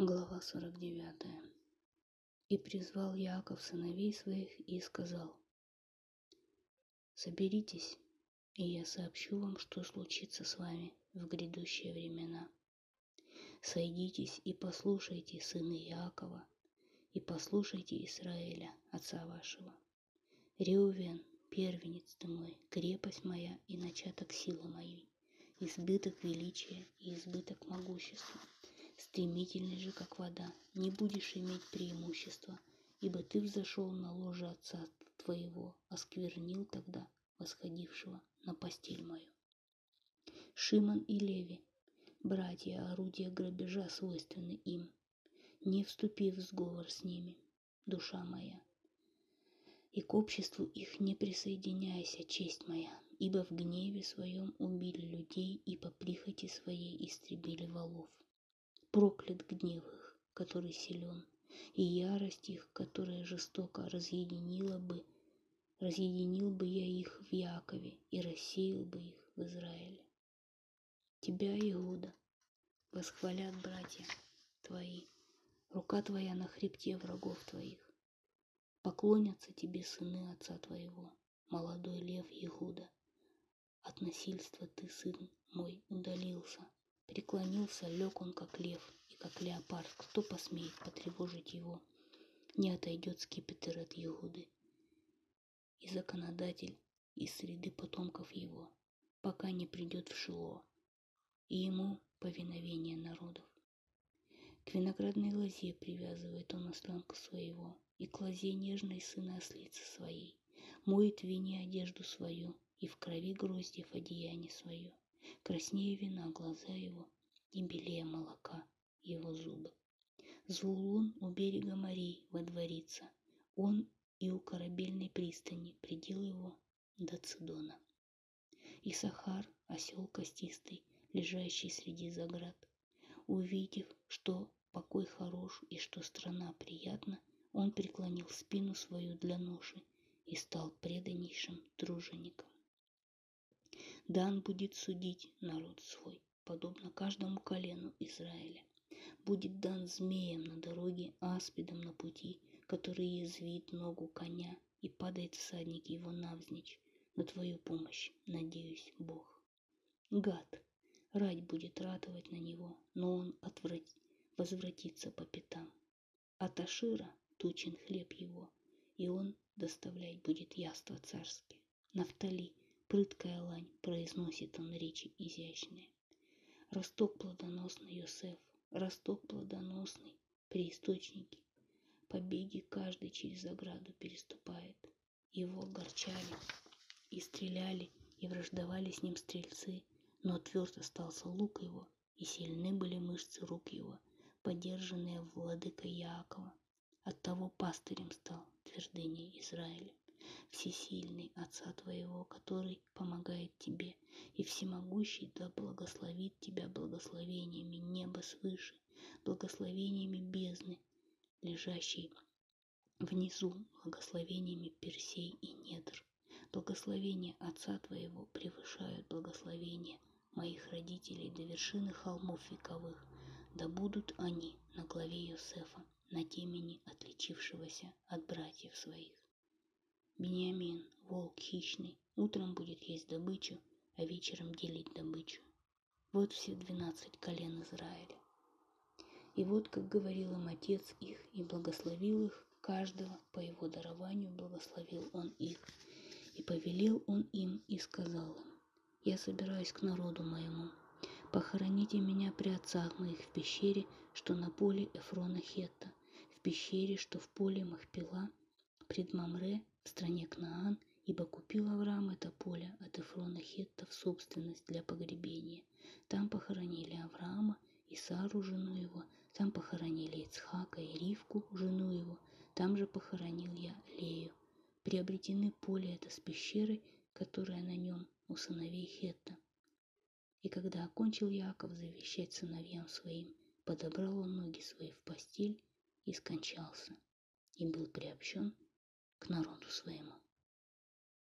Глава 49. И призвал Яков сыновей своих и сказал, «Соберитесь, и я сообщу вам, что случится с вами в грядущие времена. Сойдитесь и послушайте, сыны Якова, и послушайте Израиля, отца вашего. Реувен, первенец ты мой, крепость моя и начаток силы моей, избыток величия и избыток могущества» стремительный же, как вода, не будешь иметь преимущества, ибо ты взошел на ложе отца твоего, осквернил тогда восходившего на постель мою. Шимон и Леви, братья, орудия грабежа свойственны им, не вступив в сговор с ними, душа моя. И к обществу их не присоединяйся, честь моя, ибо в гневе своем убили людей и по прихоти своей истребили волов проклят гнев их, который силен, и ярость их, которая жестоко разъединила бы, разъединил бы я их в Якове и рассеял бы их в Израиле. Тебя, Иуда, восхвалят братья твои, рука твоя на хребте врагов твоих. Поклонятся тебе сыны отца твоего, молодой лев Иуда. От насильства ты, сын мой, удалился, Преклонился, лег он, как лев и как леопард. Кто посмеет потревожить его? Не отойдет скипетр от Иуды. И законодатель из среды потомков его, пока не придет в Шило, и ему повиновение народов. К виноградной лозе привязывает он осланку своего, и к лозе нежной сына ослицы своей, моет в вине одежду свою, и в крови гроздьев одеяние свое краснее вина глаза его и белее молока его зубы. Зулун у берега морей водворится, он и у корабельной пристани предел его до Цидона. И Сахар, осел костистый, лежащий среди заград, увидев, что покой хорош и что страна приятна, он преклонил спину свою для ноши и стал преданнейшим тружеником. Дан будет судить народ свой, подобно каждому колену Израиля. Будет дан змеем на дороге, аспидом на пути, который язвит ногу коня, и падает всадник его навзничь. На твою помощь, надеюсь, Бог. Гад, рать будет ратовать на него, но он отврат... возвратится по пятам. От Ашира тучен хлеб его, и он доставлять будет яство царские. Нафтали – Прыткая лань, произносит он речи изящные. Росток плодоносный Йосеф, росток плодоносный, при источнике. Побеги каждый через ограду переступает. Его огорчали и стреляли, и враждовали с ним стрельцы, но тверд остался лук его, и сильны были мышцы рук его, поддержанные владыкой Яакова. Оттого пастырем стал твердыня Израиля всесильный Отца Твоего, который помогает Тебе, и всемогущий да благословит Тебя благословениями неба свыше, благословениями бездны, лежащей внизу, благословениями персей и недр. Благословения Отца Твоего превышают благословения моих родителей до вершины холмов вековых, да будут они на главе Йосефа, на темени отличившегося от братьев своих. Бениамин, волк хищный, утром будет есть добычу, а вечером делить добычу. Вот все двенадцать колен Израиля. И вот, как говорил им отец их и благословил их, каждого по его дарованию благословил он их. И повелел он им и сказал им, «Я собираюсь к народу моему, похороните меня при отцах моих в пещере, что на поле Эфрона Хетта, в пещере, что в поле Махпила, пред Мамре, в стране Кнаан, ибо купил Авраам это поле от Эфрона Хетта в собственность для погребения. Там похоронили Авраама и Сару, жену его, там похоронили Ицхака и Ривку, жену его, там же похоронил я Лею. Приобретены поле это с пещерой, которая на нем у сыновей Хетта. И когда окончил Яков завещать сыновьям своим, подобрал он ноги свои в постель и скончался, и был приобщен к народу своему.